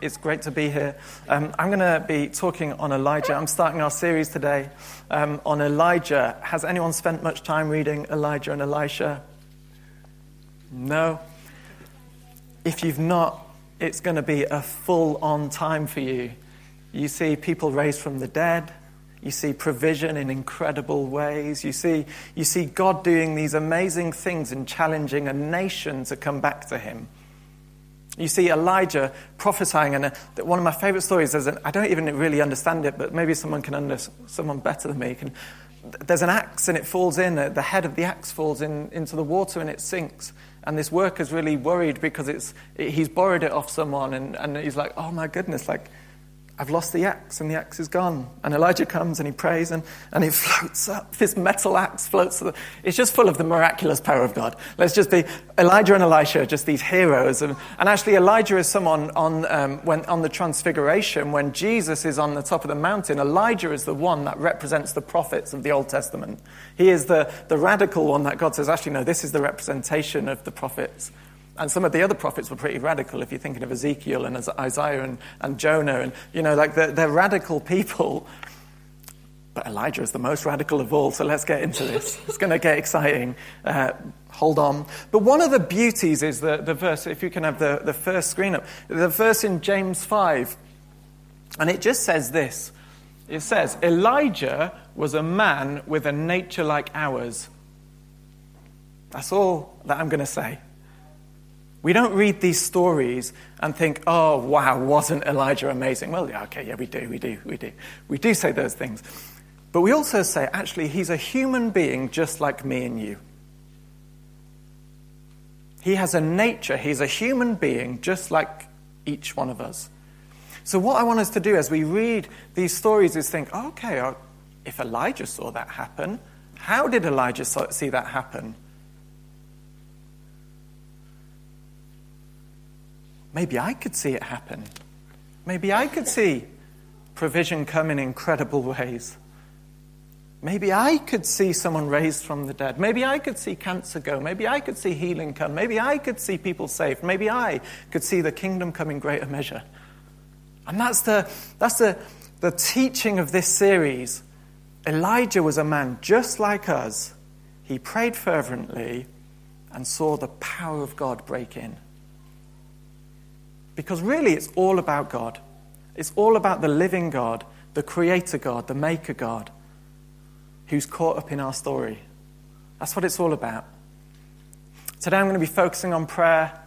It's great to be here. Um, I'm going to be talking on Elijah. I'm starting our series today um, on Elijah. Has anyone spent much time reading Elijah and Elisha? No? If you've not, it's going to be a full on time for you. You see people raised from the dead. You see provision in incredible ways. You see, you see God doing these amazing things and challenging a nation to come back to Him. You see Elijah prophesying, and uh, one of my favorite stories is, I don't even really understand it, but maybe someone can understand, someone better than me can. There's an axe and it falls in, uh, the head of the axe falls in, into the water and it sinks. And this worker's really worried because it's, he's borrowed it off someone, and, and he's like, oh my goodness, like, I've lost the axe and the axe is gone. And Elijah comes and he prays and, and it floats up. This metal axe floats. The, it's just full of the miraculous power of God. Let's just be Elijah and Elisha, are just these heroes. And, and actually, Elijah is someone on, um, when, on the Transfiguration, when Jesus is on the top of the mountain. Elijah is the one that represents the prophets of the Old Testament. He is the, the radical one that God says, actually, no, this is the representation of the prophets. And some of the other prophets were pretty radical, if you're thinking of Ezekiel and Isaiah and, and Jonah. And, you know, like they're, they're radical people. But Elijah is the most radical of all, so let's get into this. It's going to get exciting. Uh, hold on. But one of the beauties is the, the verse, if you can have the, the first screen up, the verse in James 5. And it just says this it says, Elijah was a man with a nature like ours. That's all that I'm going to say. We don't read these stories and think, oh, wow, wasn't Elijah amazing? Well, yeah, okay, yeah, we do, we do, we do. We do say those things. But we also say, actually, he's a human being just like me and you. He has a nature, he's a human being just like each one of us. So, what I want us to do as we read these stories is think, oh, okay, uh, if Elijah saw that happen, how did Elijah see that happen? Maybe I could see it happen. Maybe I could see provision come in incredible ways. Maybe I could see someone raised from the dead. Maybe I could see cancer go. Maybe I could see healing come. Maybe I could see people saved. Maybe I could see the kingdom come in greater measure. And that's the, that's the, the teaching of this series. Elijah was a man just like us. He prayed fervently and saw the power of God break in. Because really, it's all about God. It's all about the living God, the creator God, the maker God, who's caught up in our story. That's what it's all about. Today, I'm going to be focusing on prayer.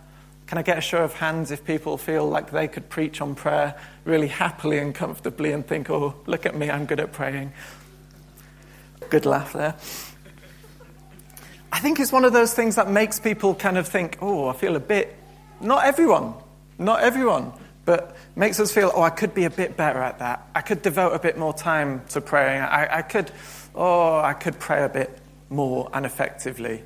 Can I get a show of hands if people feel like they could preach on prayer really happily and comfortably and think, oh, look at me, I'm good at praying? Good laugh there. I think it's one of those things that makes people kind of think, oh, I feel a bit, not everyone, not everyone, but makes us feel, oh, I could be a bit better at that. I could devote a bit more time to praying. I, I could, oh, I could pray a bit more and effectively.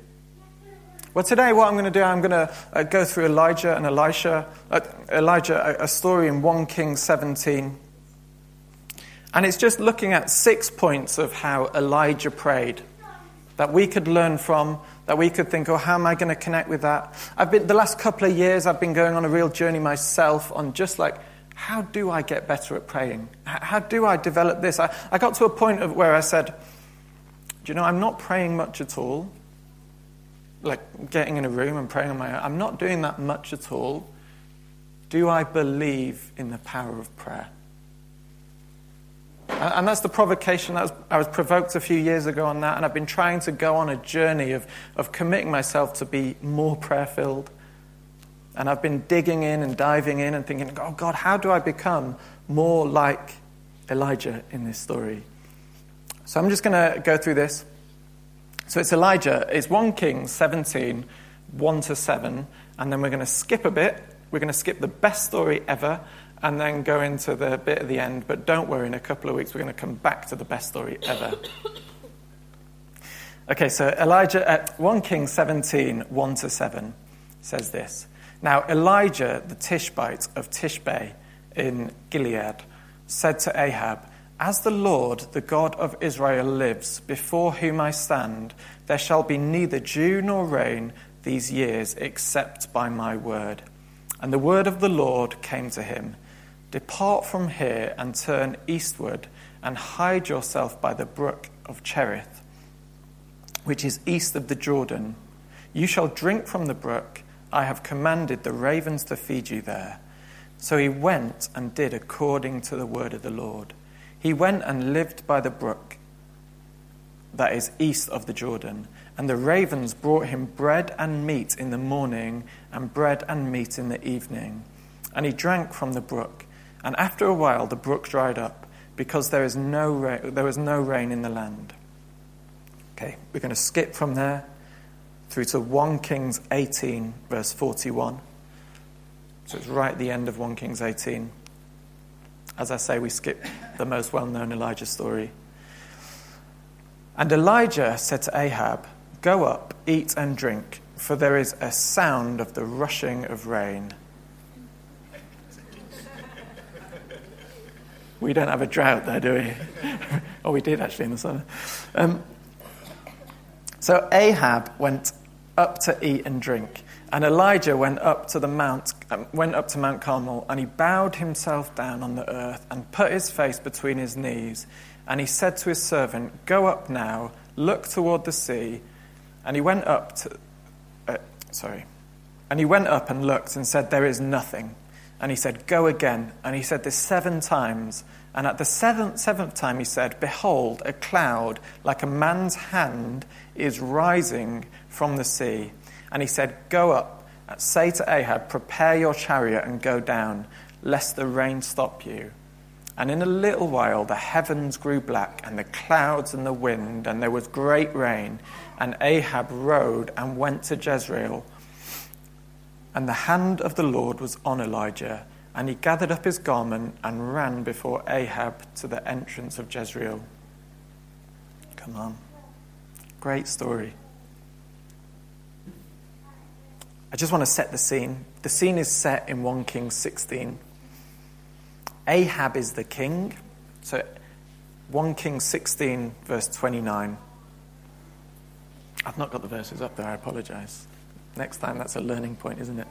Well, today, what I'm going to do, I'm going to uh, go through Elijah and Elisha, uh, Elijah, a, a story in 1 King 17. And it's just looking at six points of how Elijah prayed that we could learn from that we could think, oh, how am I going to connect with that? I've been, the last couple of years, I've been going on a real journey myself on just like, how do I get better at praying? How do I develop this? I, I got to a point of where I said, do you know, I'm not praying much at all. Like getting in a room and praying on my own. I'm not doing that much at all. Do I believe in the power of prayer? And that's the provocation. That I was provoked a few years ago on that, and I've been trying to go on a journey of, of committing myself to be more prayer filled. And I've been digging in and diving in and thinking, oh God, how do I become more like Elijah in this story? So I'm just going to go through this. So it's Elijah, it's 1 Kings 17, 1 to 7, and then we're going to skip a bit. We're going to skip the best story ever, and then go into the bit at the end. But don't worry, in a couple of weeks, we're going to come back to the best story ever. Okay, so Elijah at 1 King 17, 1 to 7 says this. Now, Elijah, the Tishbite of Tishbe in Gilead, said to Ahab, As the Lord, the God of Israel, lives, before whom I stand, there shall be neither dew nor rain these years except by my word. And the word of the Lord came to him Depart from here and turn eastward and hide yourself by the brook of Cherith, which is east of the Jordan. You shall drink from the brook. I have commanded the ravens to feed you there. So he went and did according to the word of the Lord. He went and lived by the brook that is east of the Jordan. And the ravens brought him bread and meat in the morning, and bread and meat in the evening. And he drank from the brook. And after a while, the brook dried up because there, is no rain, there was no rain in the land. Okay, we're going to skip from there through to 1 Kings 18, verse 41. So it's right at the end of 1 Kings 18. As I say, we skip the most well known Elijah story. And Elijah said to Ahab, Go up, eat and drink, for there is a sound of the rushing of rain. We don't have a drought there, do we? oh, we did actually in the summer. Um, so Ahab went up to eat and drink, and Elijah went up to the mount, um, went up to Mount Carmel, and he bowed himself down on the earth and put his face between his knees, and he said to his servant, "Go up now, look toward the sea." And he went up to, uh, sorry, and he went up and looked and said, "There is nothing." And he said, Go again. And he said this seven times. And at the seventh, seventh time, he said, Behold, a cloud like a man's hand is rising from the sea. And he said, Go up, say to Ahab, Prepare your chariot and go down, lest the rain stop you. And in a little while, the heavens grew black, and the clouds and the wind, and there was great rain. And Ahab rode and went to Jezreel. And the hand of the Lord was on Elijah, and he gathered up his garment and ran before Ahab to the entrance of Jezreel. Come on. Great story. I just want to set the scene. The scene is set in 1 Kings 16. Ahab is the king. So 1 Kings 16, verse 29. I've not got the verses up there, I apologize. Next time, that's a learning point, isn't it?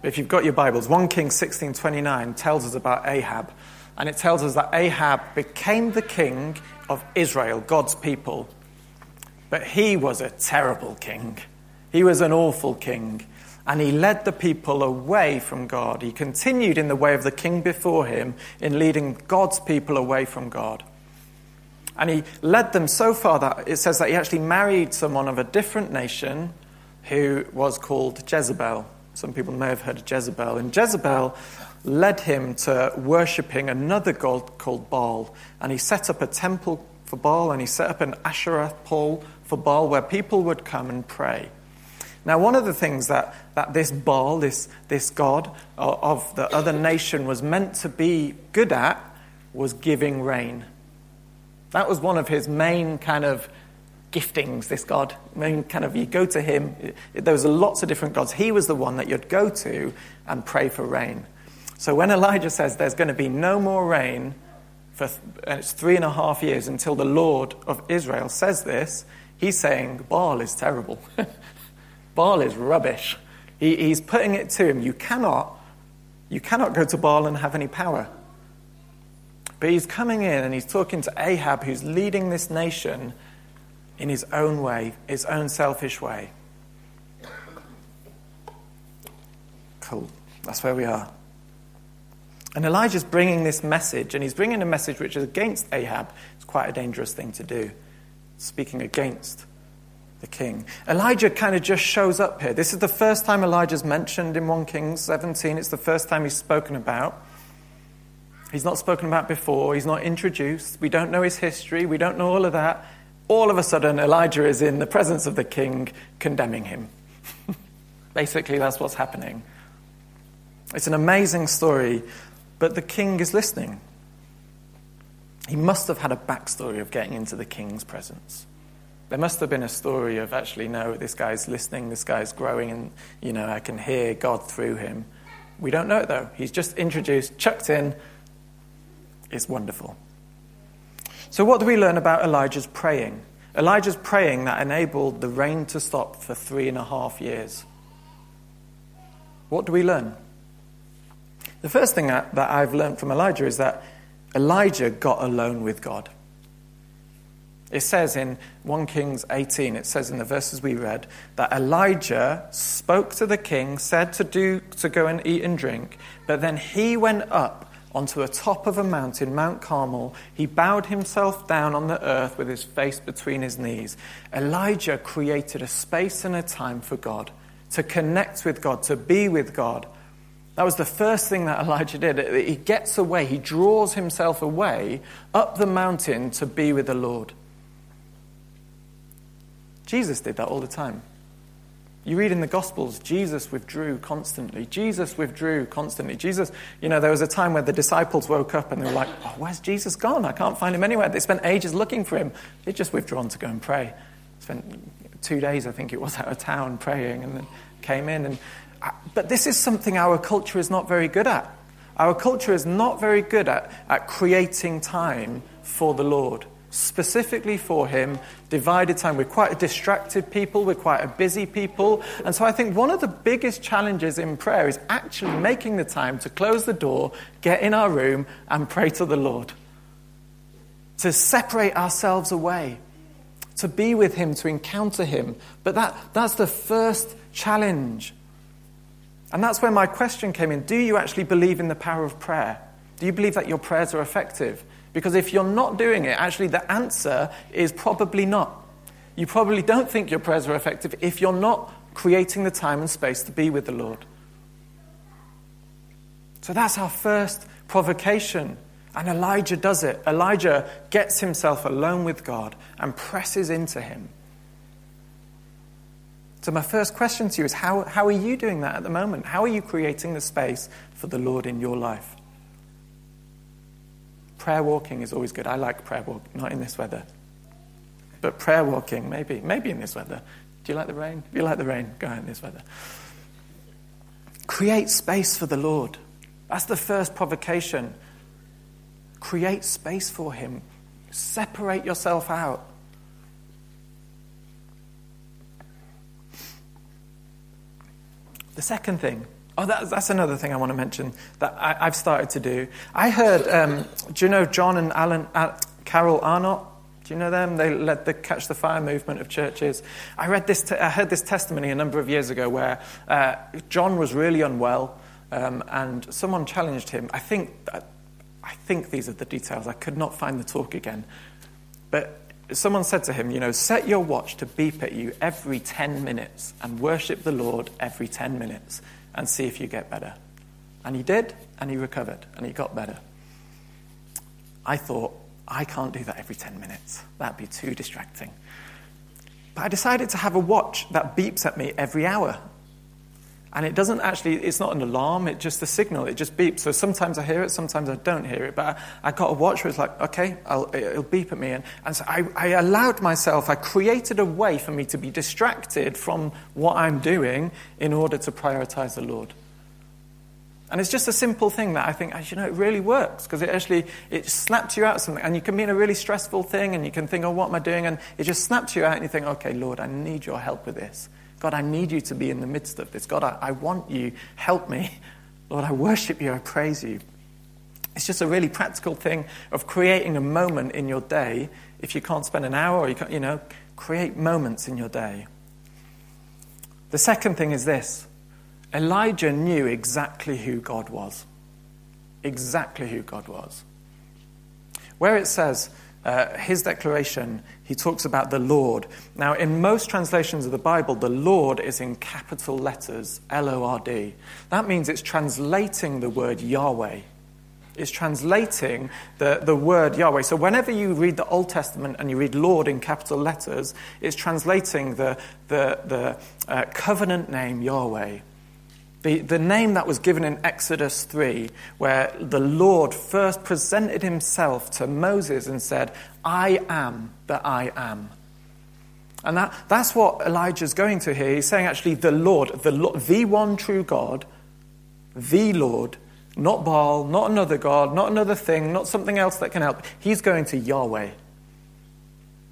But if you've got your Bibles, 1 Kings 16:29 tells us about Ahab, and it tells us that Ahab became the king of Israel, God's people. But he was a terrible king. He was an awful king, and he led the people away from God. He continued in the way of the king before him in leading God's people away from God. And he led them so far that it says that he actually married someone of a different nation who was called Jezebel. Some people may have heard of Jezebel. And Jezebel led him to worshipping another god called Baal. And he set up a temple for Baal and he set up an Asherah pole for Baal where people would come and pray. Now, one of the things that, that this Baal, this, this god uh, of the other nation, was meant to be good at was giving rain. That was one of his main kind of giftings, this God. I mean, kind of, you go to him, there was lots of different gods. He was the one that you'd go to and pray for rain. So when Elijah says there's going to be no more rain for it's three and a half years until the Lord of Israel says this, he's saying Baal is terrible. Baal is rubbish. He, he's putting it to him. You cannot, you cannot go to Baal and have any power. But he's coming in and he's talking to Ahab, who's leading this nation in his own way, his own selfish way. Cool. That's where we are. And Elijah's bringing this message, and he's bringing a message which is against Ahab. It's quite a dangerous thing to do, speaking against the king. Elijah kind of just shows up here. This is the first time Elijah's mentioned in 1 Kings 17. It's the first time he's spoken about. He's not spoken about before. He's not introduced. We don't know his history. We don't know all of that all of a sudden Elijah is in the presence of the king condemning him. Basically, that's what's happening. It's an amazing story, but the king is listening. He must have had a backstory of getting into the king's presence. There must have been a story of actually, no, this guy's listening, this guy's growing, and, you know, I can hear God through him. We don't know it though. He's just introduced, chucked in. It's wonderful. So, what do we learn about Elijah's praying? Elijah's praying that enabled the rain to stop for three and a half years. What do we learn? The first thing that, I've learned from Elijah is that Elijah got alone with God. It says in 1 Kings 18, it says in the verses we read, that Elijah spoke to the king, said to, do, to go and eat and drink, but then he went up onto the top of a mountain, Mount Carmel. He bowed himself down on the earth with his face between his knees. Elijah created a space and a time for God, to connect with God, to be with God. That was the first thing that Elijah did. He gets away, he draws himself away up the mountain to be with the Lord. Jesus did that all the time. You read in the Gospels, Jesus withdrew constantly. Jesus withdrew constantly. Jesus, you know, there was a time where the disciples woke up and they were like, oh, where's Jesus gone? I can't find him anywhere. They spent ages looking for him. They'd just withdrawn to go and pray. Spent two days, I think it was, out of town praying and then came in. And, uh, but this is something our culture is not very good at. Our culture is not very good at, at creating time for the Lord specifically for him, divided time. We're quite a distracted people, we're quite a busy people. And so I think one of the biggest challenges in prayer is actually making the time to close the door, get in our room, and pray to the Lord. To separate ourselves away, to be with him, to encounter him. But that, that's the first challenge. And that's where my question came in. Do you actually believe in the power of prayer? Do you believe that your prayers are effective? Because if you're not doing it, actually the answer is probably not. You probably don't think your prayers are effective if you're not creating the time and space to be with the Lord. So that's our first provocation. And Elijah does it. Elijah gets himself alone with God and presses into him. So, my first question to you is how, how are you doing that at the moment? How are you creating the space for the Lord in your life? Prayer walking is always good. I like prayer walk, not in this weather. But prayer walking, maybe, maybe in this weather. Do you like the rain? If you like the rain, go out in this weather. Create space for the Lord. That's the first provocation. Create space for Him. Separate yourself out. The second thing Oh, that, that's another thing I want to mention that I, have started to do. I heard, um, do you know John and Alan, uh, Carol Arnott? Do you know them? They led the Catch the Fire movement of churches. I, read this te- I heard this testimony a number of years ago where uh, John was really unwell um, and someone challenged him. I think, I think these are the details. I could not find the talk again. But someone said to him, you know, set your watch to beep at you every 10 minutes and worship the Lord every 10 minutes and see if you get better. And he did, and he recovered, and he got better. I thought, I can't do that every 10 minutes. That'd be too distracting. But I decided to have a watch that beeps at me every hour. And it doesn't actually, it's not an alarm, it's just a signal. It just beeps. So sometimes I hear it, sometimes I don't hear it. But I, I got a watch where it's like, okay, I'll, it'll beep at me. And, and so I, I allowed myself, I created a way for me to be distracted from what I'm doing in order to prioritize the Lord. And it's just a simple thing that I think, ah, you know, it really works because it actually, it snaps you out something. And you can be in a really stressful thing and you can think, oh, what am I doing? And it just snaps you out and you think, okay, Lord, I need your help with this. God, I need you to be in the midst of this. God, I, I want you. Help me. Lord, I worship you. I praise you. It's just a really practical thing of creating a moment in your day. If you can't spend an hour, or you, can't, you know, create moments in your day. The second thing is this Elijah knew exactly who God was. Exactly who God was. Where it says, uh, his declaration, he talks about the Lord. Now, in most translations of the Bible, the Lord is in capital letters, L O R D. That means it's translating the word Yahweh. It's translating the, the word Yahweh. So, whenever you read the Old Testament and you read Lord in capital letters, it's translating the, the, the uh, covenant name Yahweh. The, the name that was given in Exodus 3, where the Lord first presented himself to Moses and said, I am that I am. And that, that's what Elijah's going to here. He's saying, actually, the Lord, the, the one true God, the Lord, not Baal, not another God, not another thing, not something else that can help. He's going to Yahweh,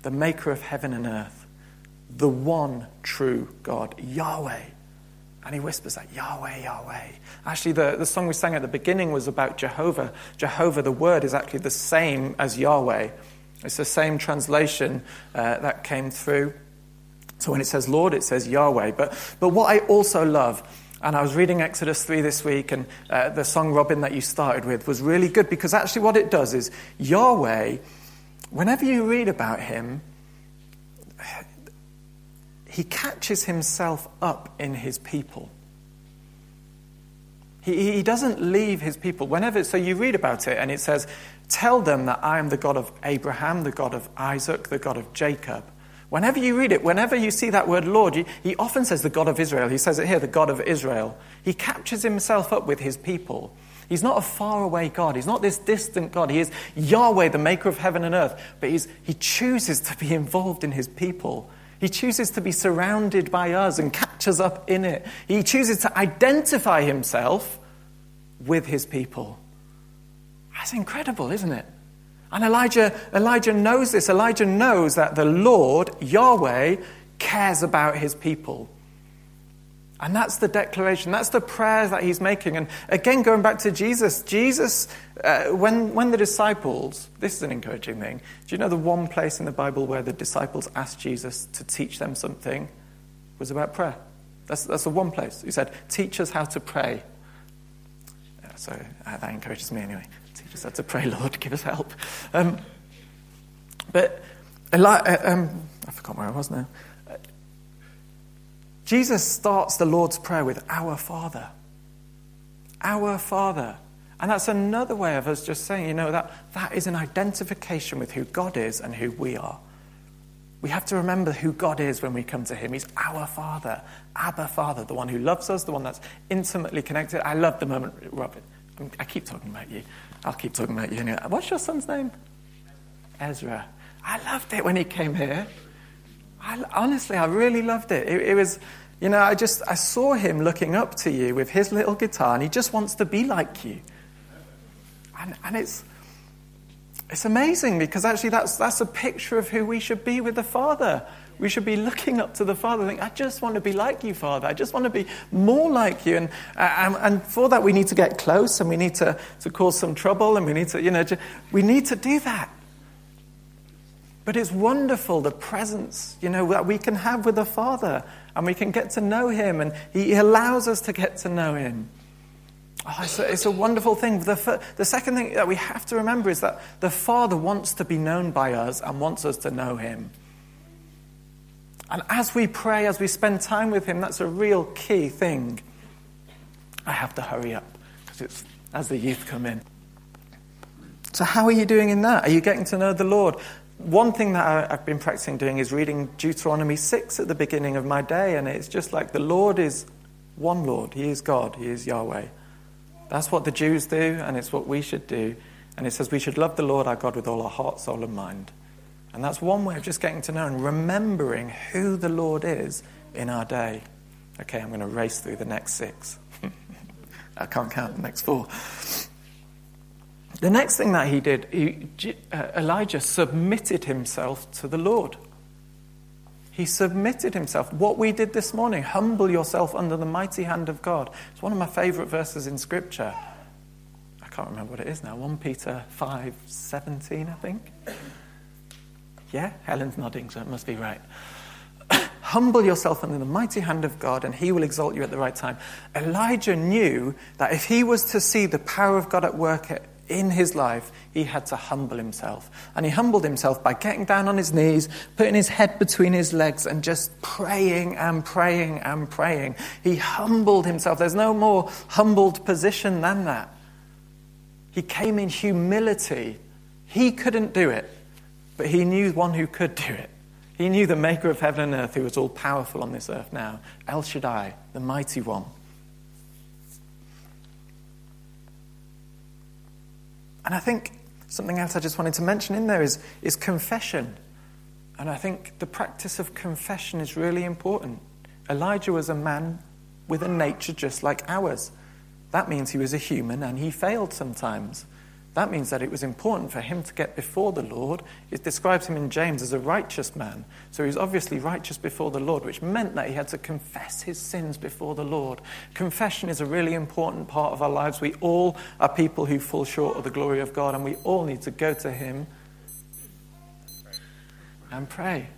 the maker of heaven and earth, the one true God, Yahweh. And he whispers that, Yahweh, Yahweh. Actually, the, the song we sang at the beginning was about Jehovah. Jehovah, the word, is actually the same as Yahweh. It's the same translation uh, that came through. So when it says Lord, it says Yahweh. But, but what I also love, and I was reading Exodus 3 this week, and uh, the song, Robin, that you started with was really good because actually what it does is Yahweh, whenever you read about him, he catches himself up in his people. He, he doesn't leave his people. Whenever, so you read about it and it says, Tell them that I am the God of Abraham, the God of Isaac, the God of Jacob. Whenever you read it, whenever you see that word Lord, he often says the God of Israel. He says it here, the God of Israel. He captures himself up with his people. He's not a faraway God. He's not this distant God. He is Yahweh, the maker of heaven and earth. But he chooses to be involved in his people. He chooses to be surrounded by us and catches up in it. He chooses to identify himself with his people. That's incredible, isn't it? And Elijah, Elijah knows this. Elijah knows that the Lord, Yahweh, cares about his people. And that's the declaration, that's the prayer that he's making. And again, going back to Jesus, Jesus, uh, when, when the disciples, this is an encouraging thing. Do you know the one place in the Bible where the disciples asked Jesus to teach them something was about prayer? That's, that's the one place. He said, Teach us how to pray. so uh, that encourages me anyway. Teach us how to pray, Lord, give us help. Um, but Eli- uh, um, I forgot where I was now. Jesus starts the Lord's Prayer with Our Father. Our Father. And that's another way of us just saying, you know, that, that is an identification with who God is and who we are. We have to remember who God is when we come to Him. He's our Father, Abba Father, the one who loves us, the one that's intimately connected. I love the moment, Robert. I keep talking about you. I'll keep talking about you anyway. What's your son's name? Ezra. I loved it when he came here. I, honestly, I really loved it. it. It was, you know, I just, I saw him looking up to you with his little guitar, and he just wants to be like you. And, and it's, it's amazing because actually that's, that's a picture of who we should be with the Father. We should be looking up to the Father, think, I just want to be like you, Father. I just want to be more like you. And, and, and for that, we need to get close and we need to, to cause some trouble and we need to, you know, we need to do that. But it's wonderful the presence, you know, that we can have with the Father and we can get to know Him and He allows us to get to know Him. Oh, it's, a, it's, a, wonderful thing. The, the second thing that we have to remember is that the Father wants to be known by us and wants us to know Him. And as we pray, as we spend time with Him, that's a real key thing. I have to hurry up because it's as the youth come in. So, how are you doing in that? Are you getting to know the Lord? One thing that I've been practicing doing is reading Deuteronomy 6 at the beginning of my day, and it's just like the Lord is one Lord. He is God, He is Yahweh. That's what the Jews do, and it's what we should do. And it says we should love the Lord our God with all our heart, soul, and mind. And that's one way of just getting to know and remembering who the Lord is in our day. Okay, I'm going to race through the next six. I can't count the next four. The next thing that he did, he, uh, Elijah submitted himself to the Lord. He submitted himself. What we did this morning, humble yourself under the mighty hand of God. It's one of my favorite verses in Scripture. I can't remember what it is now. 1 Peter 5 17, I think. Yeah, Helen's nodding, so it must be right. Humble yourself under the mighty hand of God, and he will exalt you at the right time. Elijah knew that if he was to see the power of God at work in his life, he had to humble himself. And he humbled himself by getting down on his knees, putting his head between his legs, and just praying and praying and praying. He humbled himself. There's no more humbled position than that. He came in humility. He couldn't do it, but he knew one who could do it. He knew the maker of heaven and earth, who was all powerful on this earth now El Shaddai, the mighty one. And I think something else I just wanted to mention in there is, is confession. And I think the practice of confession is really important. Elijah was a man with a nature just like ours. That means he was a human and he failed sometimes. That means that it was important for him to get before the Lord. It describes him in James as a righteous man. So he was obviously righteous before the Lord, which meant that he had to confess his sins before the Lord. Confession is a really important part of our lives. We all are people who fall short of the glory of God, and we all need to go to him and pray.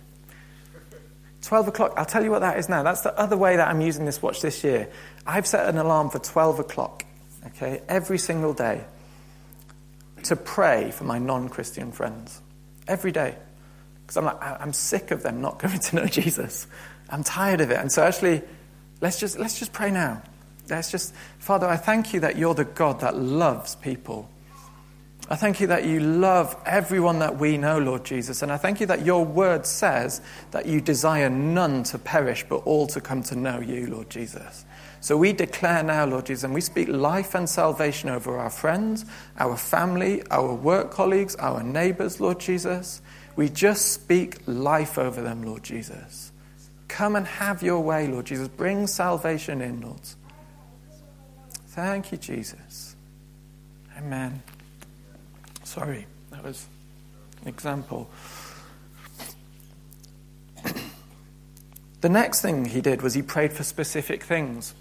12 o'clock, I'll tell you what that is now. That's the other way that I'm using this watch this year. I've set an alarm for 12 o'clock, okay, every single day to pray for my non Christian friends every day. Because I'm like, I'm sick of them not coming to know Jesus. I'm tired of it. And so, actually, let's just, let's just pray now. Let's just, Father, I thank you that you're the God that loves people. I thank you that you love everyone that we know, Lord Jesus. And I thank you that your word says that you desire none to perish, but all to come to know you, Lord Jesus. So we declare now, Lord Jesus, and we speak life and salvation over our friends, our family, our work colleagues, our neighbors, Lord Jesus. We just speak life over them, Lord Jesus. Come and have your way, Lord Jesus. Bring salvation in, Lord. Thank you, Jesus. Amen. Sorry, that was an example. the next thing he did was he prayed for specific things.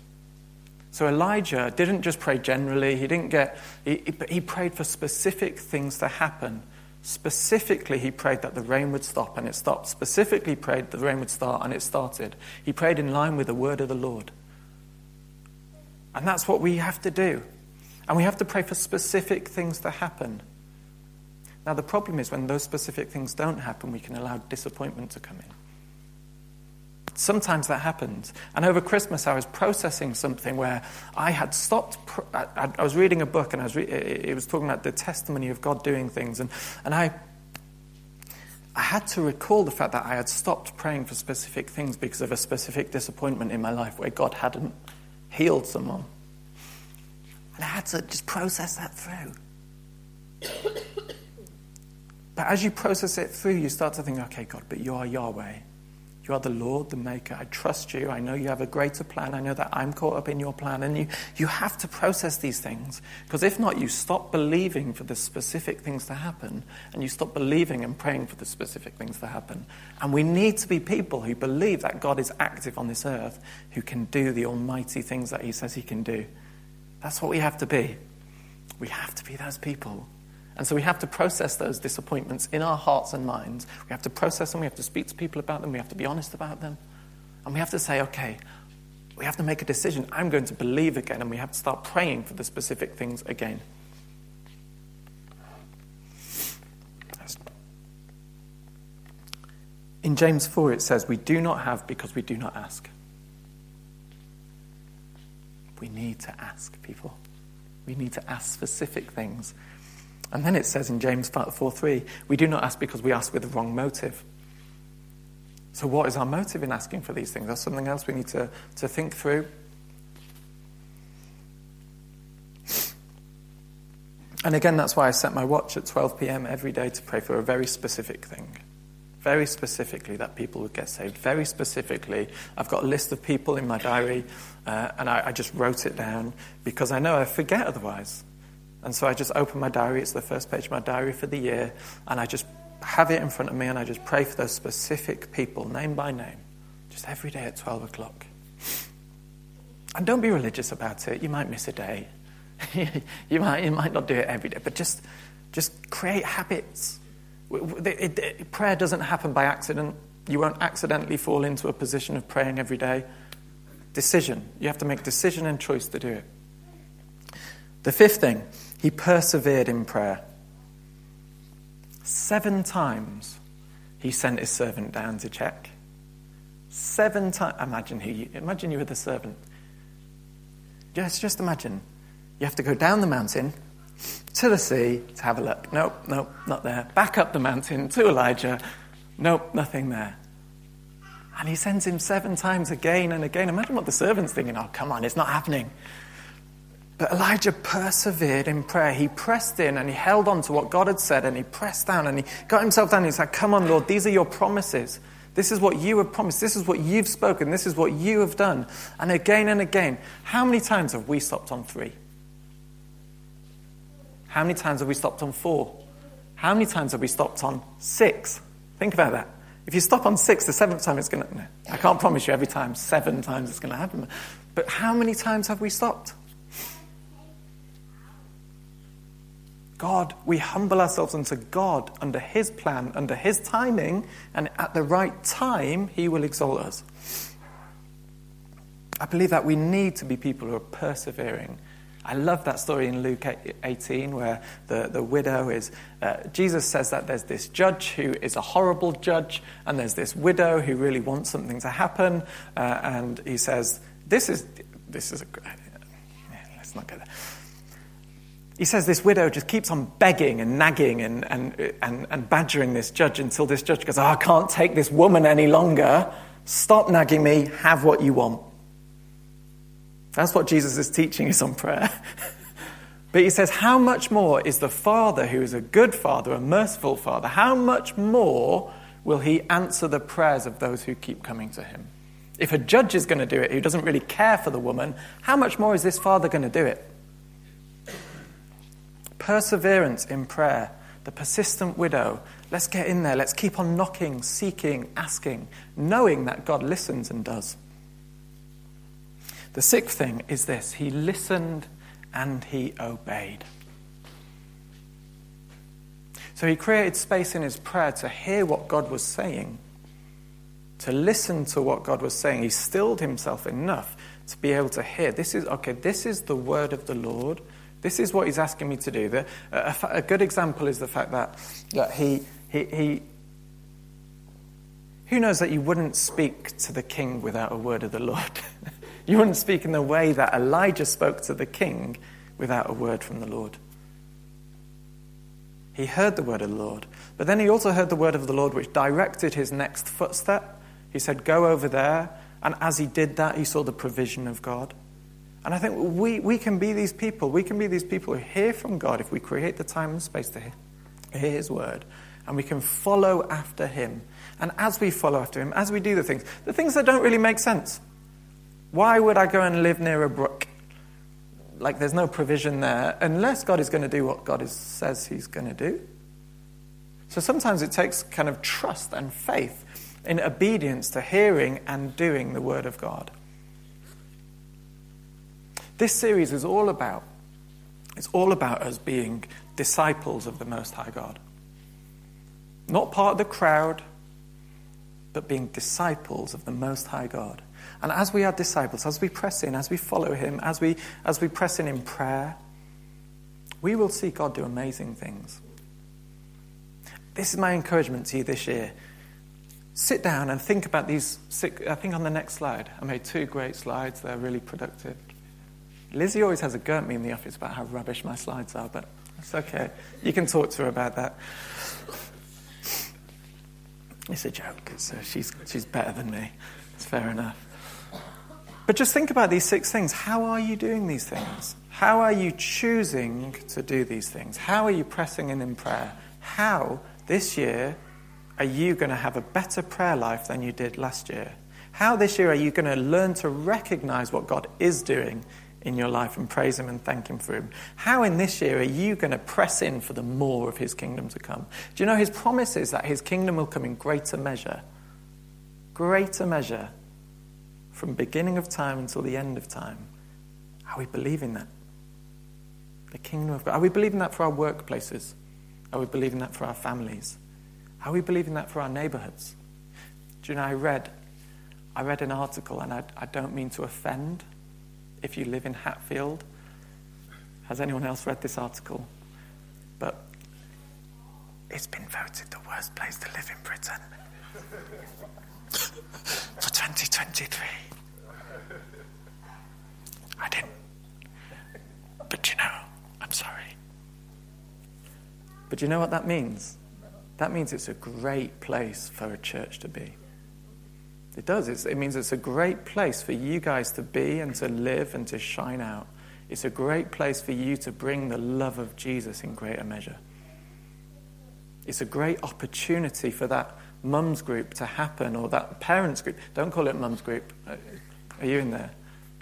So Elijah didn't just pray generally, he didn't get, he, he prayed for specific things to happen. Specifically, he prayed that the rain would stop and it stopped. Specifically, prayed the rain would start and it started. He prayed in line with the word of the Lord. And that's what we have to do. And we have to pray for specific things to happen. Now, the problem is when those specific things don't happen, we can allow disappointment to come in. Sometimes that happens. And over Christmas, I was processing something where I had stopped. I, was reading a book, and I was re- it was talking about the testimony of God doing things. And, and I, I had to recall the fact that I had stopped praying for specific things because of a specific disappointment in my life where God hadn't healed someone. And I had to just process that through. But as you process it through, you start to think, okay, God, but you are Yahweh. You are the Lord, the Maker. I trust you. I know you have a greater plan. I know that I'm caught up in your plan. And you, you have to process these things. Because if not, you stop believing for the specific things to happen. And you stop believing and praying for the specific things to happen. And we need to be people who believe that God is active on this earth, who can do the almighty things that He says He can do. That's what we have to be. We have to be those people. And so we have to process those disappointments in our hearts and minds. We have to process them, we have to speak to people about them, we have to be honest about them. And we have to say, okay, we have to make a decision. I'm going to believe again, and we have to start praying for the specific things again. In James 4, it says, We do not have because we do not ask. We need to ask, people. We need to ask specific things and then it says in James 4 3, we do not ask because we ask with the wrong motive. So, what is our motive in asking for these things? That's something else we need to, to think through. And again, that's why I set my watch at 12 p.m. every day to pray for a very specific thing. Very specifically, that people would get saved. Very specifically, I've got a list of people in my diary, uh, and I, I just wrote it down because I know I forget otherwise. And so I just open my diary, it's the first page of my diary for the year, and I just have it in front of me and I just pray for those specific people, name by name, just every day at 12 o'clock. And don't be religious about it. You might miss a day. you, might, you might not do it every day, but just, just create habits. It, it, it, prayer doesn't happen by accident. You won't accidentally fall into a position of praying every day. Decision. You have to make decision and choice to do it. The fifth thing he persevered in prayer. Seven times he sent his servant down to check. Seven times. Imagine, he, imagine you were the servant. Just, just imagine. You have to go down the mountain to the sea to have a look. Nope, nope, not there. Back up the mountain to Elijah. Nope, nothing there. And he sends him seven times again and again. Imagine what the servant's thinking. Oh, come on, it's not happening. But Elijah persevered in prayer. He pressed in and he held on to what God had said and he pressed down and he got himself down and he said, Come on, Lord, these are your promises. This is what you have promised. This is what you've spoken. This is what you have done. And again and again, how many times have we stopped on three? How many times have we stopped on four? How many times have we stopped on six? Think about that. If you stop on six, the seventh time it's going to. I can't promise you every time, seven times it's going to happen. But how many times have we stopped? God, we humble ourselves unto God under His plan, under His timing, and at the right time, He will exalt us. I believe that we need to be people who are persevering. I love that story in Luke 18 where the, the widow is. Uh, Jesus says that there's this judge who is a horrible judge, and there's this widow who really wants something to happen. Uh, and he says, This is, this is a. Let's not go there he says this widow just keeps on begging and nagging and, and, and, and badgering this judge until this judge goes, oh, I can't take this woman any longer. Stop nagging me. Have what you want. That's what Jesus is teaching us on prayer. but he says, How much more is the Father, who is a good Father, a merciful Father, how much more will he answer the prayers of those who keep coming to him? If a judge is going to do it who doesn't really care for the woman, how much more is this Father going to do it? Perseverance in prayer. The persistent widow. Let's get in there. Let's keep on knocking, seeking, asking, knowing that God listens and does. The sixth thing is this He listened and he obeyed. So he created space in his prayer to hear what God was saying, to listen to what God was saying. He stilled himself enough to be able to hear. This is, okay, this is the word of the Lord. This is what he's asking me to do. The, a, a, good example is the fact that, that he, he, he, who knows that you wouldn't speak to the king without a word of the Lord? you wouldn't speak in the way that Elijah spoke to the king without a word from the Lord. He heard the word of the Lord, but then he also heard the word of the Lord which directed his next footstep. He said, Go over there. And as he did that, he saw the provision of God. And I think we, we can be these people. We can be these people who hear from God if we create the time and space to hear, hear His word. And we can follow after Him. And as we follow after Him, as we do the things, the things that don't really make sense. Why would I go and live near a brook? Like there's no provision there, unless God is going to do what God is, says He's going to do. So sometimes it takes kind of trust and faith in obedience to hearing and doing the Word of God. This series is all about it's all about us being disciples of the Most High God. Not part of the crowd, but being disciples of the Most High God. And as we are disciples, as we press in, as we follow Him, as we, as we press in in prayer, we will see God do amazing things. This is my encouragement to you this year. Sit down and think about these. Six, I think on the next slide, I made two great slides. They're really productive. Lizzie always has a go at me in the office about how rubbish my slides are, but it's okay. You can talk to her about that. It's a joke. She's, she's better than me. It's fair enough. But just think about these six things. How are you doing these things? How are you choosing to do these things? How are you pressing in in prayer? How, this year, are you going to have a better prayer life than you did last year? How this year are you going to learn to recognize what God is doing in your life and praise Him and thank Him for Him. How in this year are you going to press in for the more of His kingdom to come? Do you know His promise is that His kingdom will come in greater measure? Greater measure from beginning of time until the end of time. Are we believing that? The kingdom of God. Are we believing that for our workplaces? Are we believing that for our families? Are we believing that for our neighborhoods? Do you know, I read, I read an article, and I, I don't mean to offend, if you live in Hatfield. Has anyone else read this article? But it's been voted the worst place to live in Britain for 2023. I didn't. But you know, I'm sorry. But you know what that means? That means it's a great place for a church to be. It does. It's, it means it's a great place for you guys to be and to live and to shine out. It's a great place for you to bring the love of Jesus in greater measure. It's a great opportunity for that mums group to happen or that parents group. Don't call it mums group. Are you in there?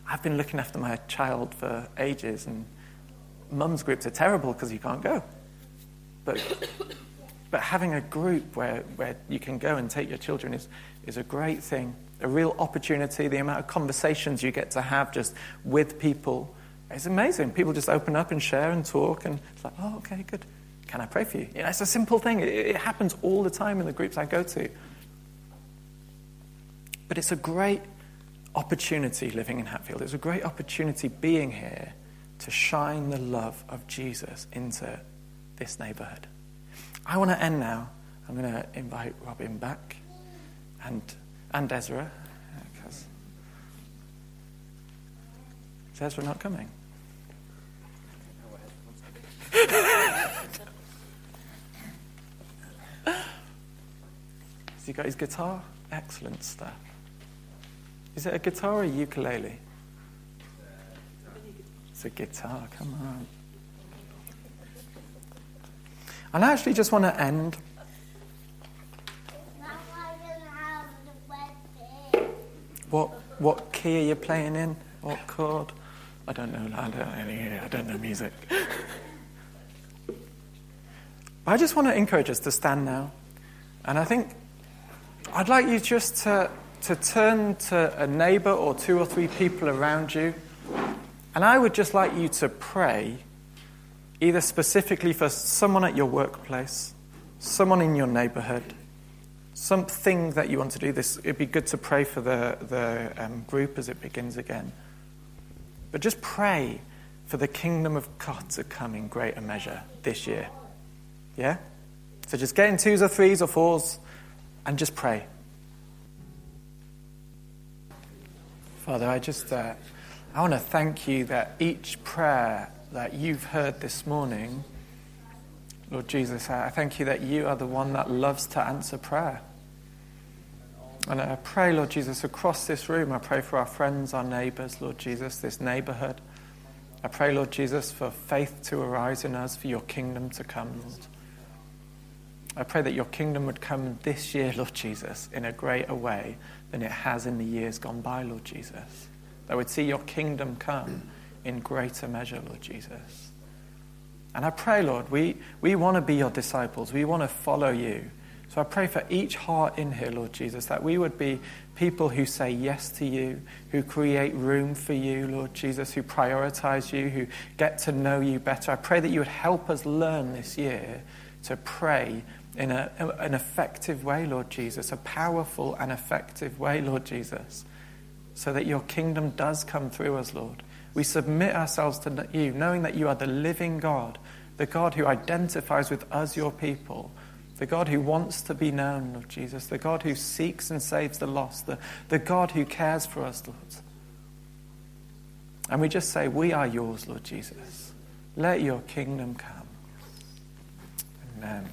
I've been looking after my child for ages and mums groups are terrible because you can't go. But, but having a group where, where you can go and take your children is, is a great thing, a real opportunity. The amount of conversations you get to have just with people is amazing. People just open up and share and talk, and it's like, oh, okay, good. Can I pray for you? you know, it's a simple thing. It, it happens all the time in the groups I go to. But it's a great opportunity living in Hatfield. It's a great opportunity being here to shine the love of Jesus into this neighborhood. I want to end now. I'm going to invite Robin back and, and Ezra. Because is Ezra not coming? Has he got his guitar? Excellent stuff. Is it a guitar or a ukulele? It's a guitar, come on. And I actually just want to end. What, what key are you playing in? What chord? I don't know. I don't, I don't know music. I just want to encourage us to stand now. And I think I'd like you just to, to turn to a neighbor or two or three people around you. And I would just like you to pray either specifically for someone at your workplace, someone in your neighborhood, something that you want to do. This it'd be good to pray for the the um, group as it begins again. But just pray for the kingdom of God to come in greater measure this year. Yeah. So just get in twos or threes or fours, and just pray. Father, I just uh, I want to thank you that each prayer that you've heard this morning, Lord Jesus, I thank you that you are the one that loves to answer prayer. And I pray, Lord Jesus, across this room, I pray for our friends, our neighbors, Lord Jesus, this neighborhood. I pray, Lord Jesus, for faith to arise in us, for your kingdom to come, Lord. I pray that your kingdom would come this year, Lord Jesus, in a greater way than it has in the years gone by, Lord Jesus. That we'd see your kingdom come in greater measure, Lord Jesus. And I pray, Lord, we, we want to be your disciples. We want to follow you. So I pray for each heart in here, Lord Jesus, that we would be people who say yes to you, who create room for you, Lord Jesus, who prioritize you, who get to know you better. I pray that you would help us learn this year to pray in a, an effective way, Lord Jesus, a powerful and effective way, Lord Jesus, so that your kingdom does come through us, Lord. We submit ourselves to you, knowing that you are the living God, the God who identifies with us, your people, the God who wants to be known, Lord Jesus, the God who seeks and saves the lost, the, the God who cares for us, Lord. And we just say, We are yours, Lord Jesus. Let your kingdom come. Amen.